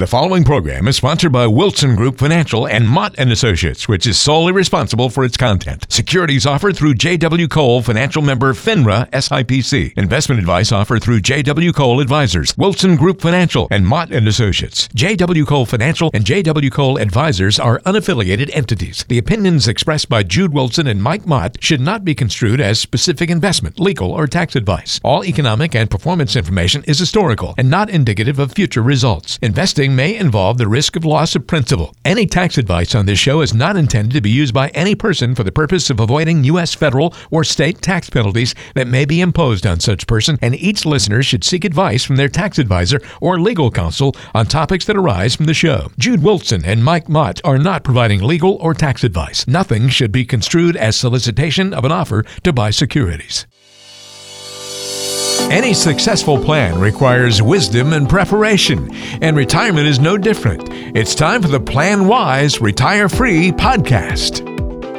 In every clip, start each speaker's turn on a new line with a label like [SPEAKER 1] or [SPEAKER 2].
[SPEAKER 1] The following program is sponsored by Wilson Group Financial and Mott and Associates, which is solely responsible for its content. Securities offered through J.W. Cole Financial Member FINRA SIPC. Investment advice offered through J.W. Cole Advisors, Wilson Group Financial, and Mott and Associates. J.W. Cole Financial and J.W. Cole Advisors are unaffiliated entities. The opinions expressed by Jude Wilson and Mike Mott should not be construed as specific investment, legal, or tax advice. All economic and performance information is historical and not indicative of future results. Investing may involve the risk of loss of principal. Any tax advice on this show is not intended to be used by any person for the purpose of avoiding U.S. federal or state tax penalties that may be imposed on such person, and each listener should seek advice from their tax advisor or legal counsel on topics that arise from the show. Jude Wilson and Mike Mott are not providing legal or tax advice. Nothing should be construed as solicitation of an offer to buy securities. Any successful plan requires wisdom and preparation, and retirement is no different. It's time for the Plan Wise Retire Free podcast.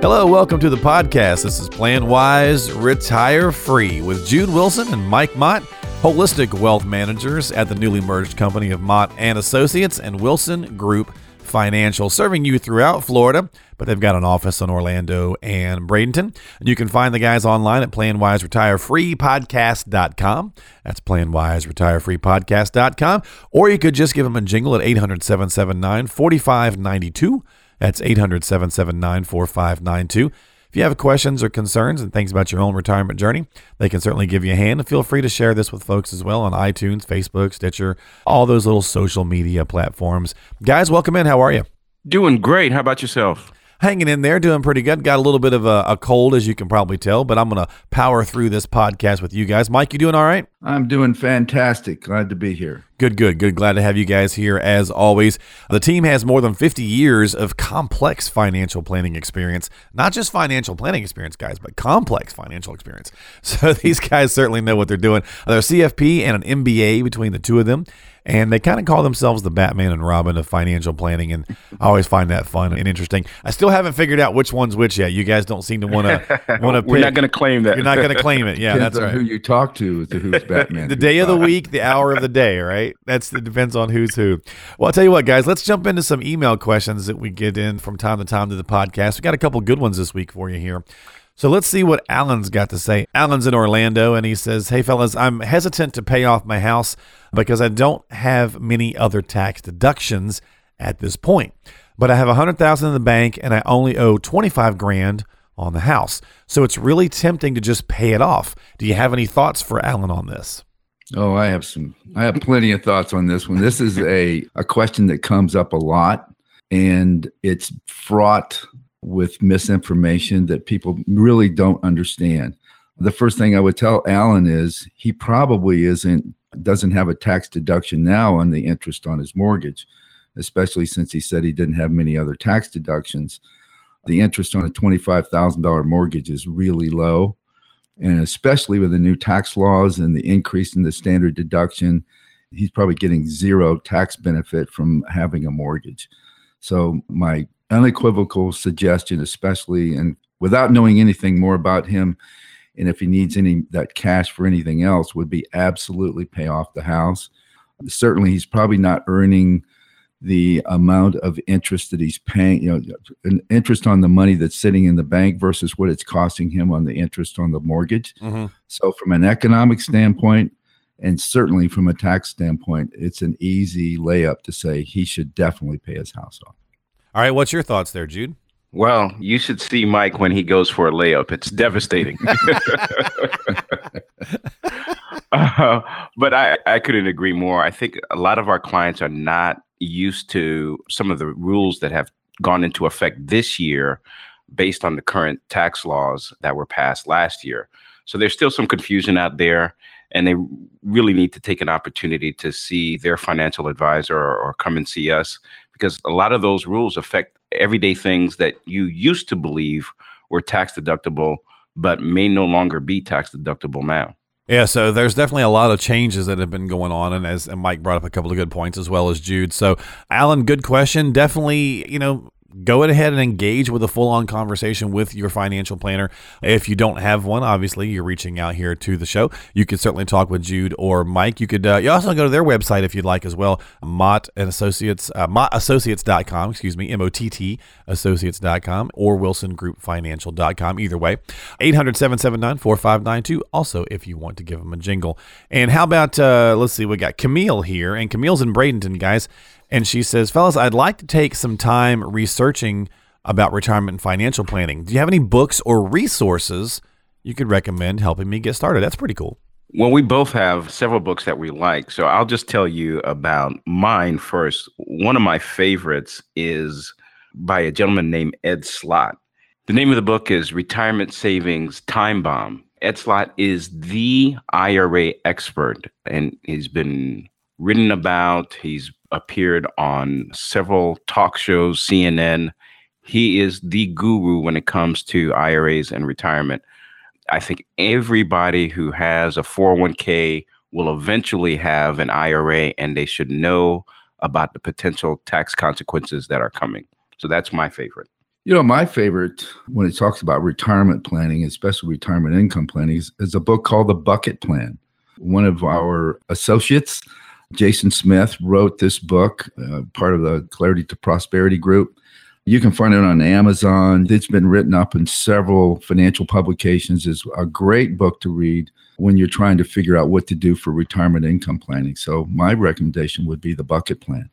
[SPEAKER 2] Hello, welcome to the podcast. This is Plan Wise Retire Free with Jude Wilson and Mike Mott, holistic wealth managers at the newly merged company of Mott and Associates and Wilson Group Financial, serving you throughout Florida, but they've got an office in Orlando and Bradenton. And you can find the guys online at planwiseretirefreepodcast.com. That's planwiseretirefreepodcast.com. Or you could just give them a jingle at 800 779 4592. That's 800 779 4592. If you have questions or concerns and things about your own retirement journey, they can certainly give you a hand. And feel free to share this with folks as well on iTunes, Facebook, Stitcher, all those little social media platforms. Guys, welcome in. How are you?
[SPEAKER 3] Doing great. How about yourself?
[SPEAKER 2] hanging in there, doing pretty good. Got a little bit of a, a cold, as you can probably tell, but I'm going to power through this podcast with you guys. Mike, you doing all right?
[SPEAKER 4] I'm doing fantastic. Glad to be here.
[SPEAKER 2] Good, good, good. Glad to have you guys here as always. The team has more than 50 years of complex financial planning experience. Not just financial planning experience, guys, but complex financial experience. So these guys certainly know what they're doing. They're a CFP and an MBA between the two of them and they kind of call themselves the Batman and Robin of financial planning, and I always find that fun and interesting. I still haven't figured out which one's which yet. You guys don't seem to want to want to.
[SPEAKER 3] We're not going to claim that.
[SPEAKER 2] You're not going to claim it. Yeah,
[SPEAKER 4] Depends
[SPEAKER 2] that's right.
[SPEAKER 4] Who you talk to to who's Batman?
[SPEAKER 2] the day of the week, the hour of the day, right? That's it depends on who's who. Well, I'll tell you what, guys. Let's jump into some email questions that we get in from time to time to the podcast. We got a couple good ones this week for you here. So let's see what Alan's got to say. Alan's in Orlando and he says, Hey, fellas, I'm hesitant to pay off my house because I don't have many other tax deductions at this point. But I have 100,000 in the bank and I only owe 25 grand on the house. So it's really tempting to just pay it off. Do you have any thoughts for Alan on this?
[SPEAKER 4] Oh, I have some I have plenty of thoughts on this one. This is a a question that comes up a lot and it's fraught with misinformation that people really don't understand. The first thing I would tell Alan is he probably isn't doesn't have a tax deduction now on the interest on his mortgage, especially since he said he didn't have many other tax deductions. The interest on a $25,000 mortgage is really low. And especially with the new tax laws and the increase in the standard deduction, he's probably getting zero tax benefit from having a mortgage. So, my unequivocal suggestion, especially and without knowing anything more about him, and if he needs any that cash for anything else, would be absolutely pay off the house. Certainly, he's probably not earning the amount of interest that he's paying, you know, an interest on the money that's sitting in the bank versus what it's costing him on the interest on the mortgage. Mm-hmm. So, from an economic standpoint, and certainly from a tax standpoint, it's an easy layup to say he should definitely pay his house off.
[SPEAKER 2] All right, what's your thoughts there, Jude?
[SPEAKER 3] Well, you should see Mike when he goes for a layup. It's devastating. uh, but I, I couldn't agree more. I think a lot of our clients are not used to some of the rules that have gone into effect this year based on the current tax laws that were passed last year. So there's still some confusion out there, and they really need to take an opportunity to see their financial advisor or, or come and see us because a lot of those rules affect everyday things that you used to believe were tax deductible, but may no longer be tax deductible now.
[SPEAKER 2] Yeah, so there's definitely a lot of changes that have been going on, and as and Mike brought up a couple of good points as well as Jude. So, Alan, good question. Definitely, you know, go ahead and engage with a full on conversation with your financial planner. If you don't have one, obviously you're reaching out here to the show. You could certainly talk with Jude or Mike. You could uh, you also go to their website if you'd like as well, Mott and Associates, uh, mottassociates.com, excuse me, M O T T associates.com or wilsongroupfinancial.com. Either way, 800 779 4592. Also, if you want to give them a jingle. And how about, uh, let's see, we got Camille here, and Camille's in Bradenton, guys. And she says, Fellas, I'd like to take some time researching about retirement and financial planning. Do you have any books or resources you could recommend helping me get started? That's pretty cool.
[SPEAKER 3] Well, we both have several books that we like. So I'll just tell you about mine first. One of my favorites is by a gentleman named Ed Slott. The name of the book is Retirement Savings Time Bomb. Ed Slott is the IRA expert, and he's been written about. He's appeared on several talk shows, CNN. He is the guru when it comes to IRAs and retirement. I think everybody who has a 401k will eventually have an IRA and they should know about the potential tax consequences that are coming. So that's my favorite.
[SPEAKER 4] You know, my favorite when it talks about retirement planning, especially retirement income planning, is, is a book called The Bucket Plan. One of our associates, Jason Smith, wrote this book, uh, part of the Clarity to Prosperity group. You can find it on Amazon. It's been written up in several financial publications. It's a great book to read when you're trying to figure out what to do for retirement income planning. So my recommendation would be the bucket plan.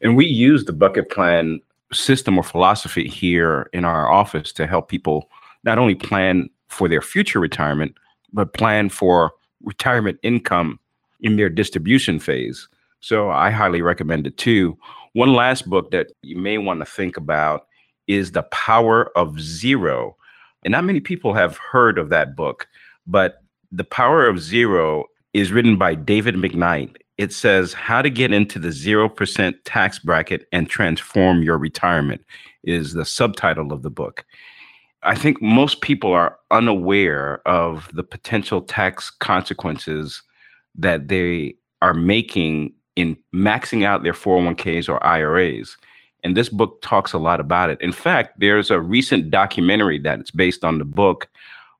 [SPEAKER 3] And we use the bucket plan system or philosophy here in our office to help people not only plan for their future retirement, but plan for retirement income in their distribution phase. So I highly recommend it too. One last book that you may want to think about is The Power of Zero. And not many people have heard of that book, but The Power of Zero is written by David McKnight. It says how to get into the 0% tax bracket and transform your retirement is the subtitle of the book. I think most people are unaware of the potential tax consequences that they are making in maxing out their 401ks or IRAs. And this book talks a lot about it. In fact, there's a recent documentary that's based on the book.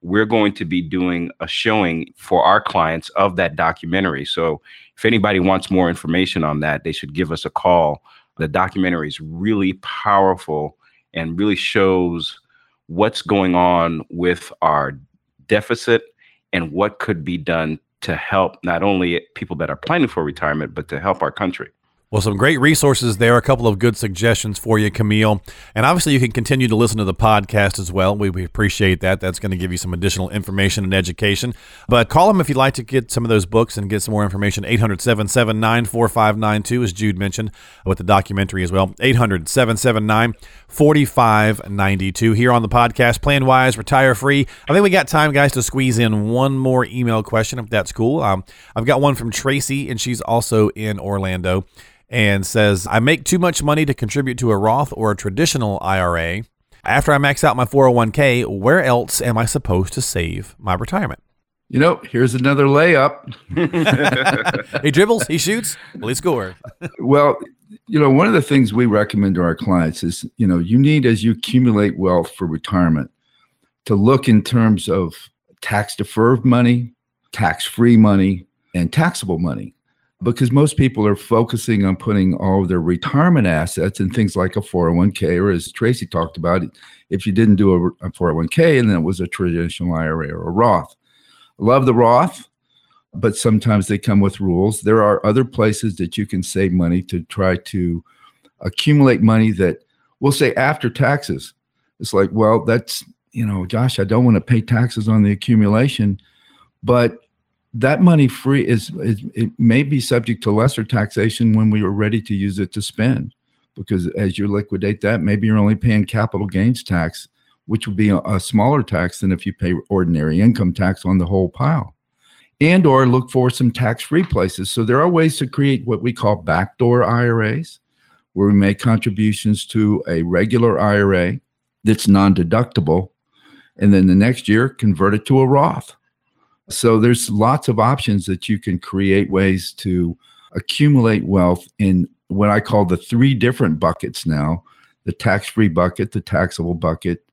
[SPEAKER 3] We're going to be doing a showing for our clients of that documentary. So if anybody wants more information on that, they should give us a call. The documentary is really powerful and really shows what's going on with our deficit and what could be done to help not only people that are planning for retirement, but to help our country.
[SPEAKER 2] Well, some great resources there. A couple of good suggestions for you, Camille. And obviously, you can continue to listen to the podcast as well. We, we appreciate that. That's going to give you some additional information and education. But call them if you'd like to get some of those books and get some more information. 800 779 4592, as Jude mentioned, with the documentary as well. 800 779 4592. Here on the podcast, Plan Wise, Retire Free. I think we got time, guys, to squeeze in one more email question, if that's cool. Um, I've got one from Tracy, and she's also in Orlando and says, I make too much money to contribute to a Roth or a traditional IRA. After I max out my 401k, where else am I supposed to save my retirement?
[SPEAKER 4] You know, here's another layup.
[SPEAKER 2] he dribbles, he shoots, well, he scores.
[SPEAKER 4] well, you know, one of the things we recommend to our clients is, you know, you need as you accumulate wealth for retirement to look in terms of tax deferred money, tax free money, and taxable money because most people are focusing on putting all of their retirement assets in things like a 401k, or as Tracy talked about, if you didn't do a, a 401k and then it was a traditional IRA or a Roth. Love the Roth, but sometimes they come with rules. There are other places that you can save money to try to accumulate money that we'll say after taxes. It's like, well, that's, you know, Josh, I don't want to pay taxes on the accumulation, but that money free is, is, it may be subject to lesser taxation when we are ready to use it to spend because as you liquidate that maybe you're only paying capital gains tax which would be a, a smaller tax than if you pay ordinary income tax on the whole pile. And or look for some tax-free places. So there are ways to create what we call backdoor iras where we make contributions to a regular ira that's non-deductible and then the next year convert it to a roth so there's lots of options that you can create ways to accumulate wealth in what I call the three different buckets now the tax free bucket, the taxable bucket,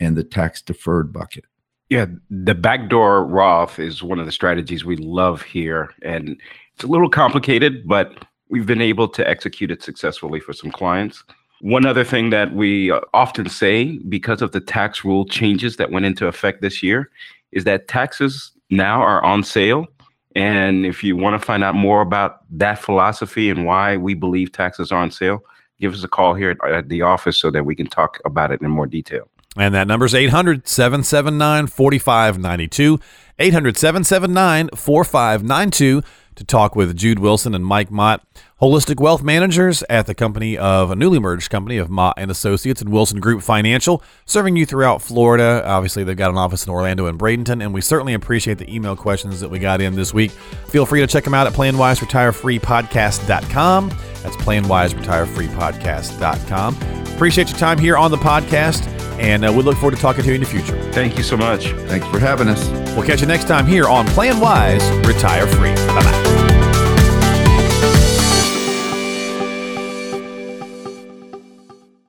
[SPEAKER 4] and the tax deferred bucket.
[SPEAKER 3] Yeah, the backdoor Roth is one of the strategies we love here. And it's a little complicated, but we've been able to execute it successfully for some clients. One other thing that we uh, often say because of the tax rule changes that went into effect this year is that taxes now are on sale. And if you want to find out more about that philosophy and why we believe taxes are on sale, give us a call here at, the office so that we can talk about it in more detail.
[SPEAKER 2] And that number is 800 779 4592. 800 779 4592 to talk with Jude Wilson and Mike Mott, holistic wealth managers at the company of a newly merged company of Mott and Associates and Wilson Group Financial, serving you throughout Florida. Obviously, they've got an office in Orlando and Bradenton, and we certainly appreciate the email questions that we got in this week. Feel free to check them out at planwiseretirefreepodcast.com. That's planwiseretirefreepodcast.com. Appreciate your time here on the podcast, and uh, we look forward to talking to you in the future.
[SPEAKER 3] Thank you so much.
[SPEAKER 4] Thanks for having us.
[SPEAKER 2] We'll catch you next time here on Plan Wise Retire Free. Bye bye.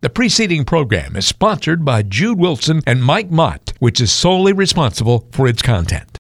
[SPEAKER 1] The preceding program is sponsored by Jude Wilson and Mike Mott, which is solely responsible for its content.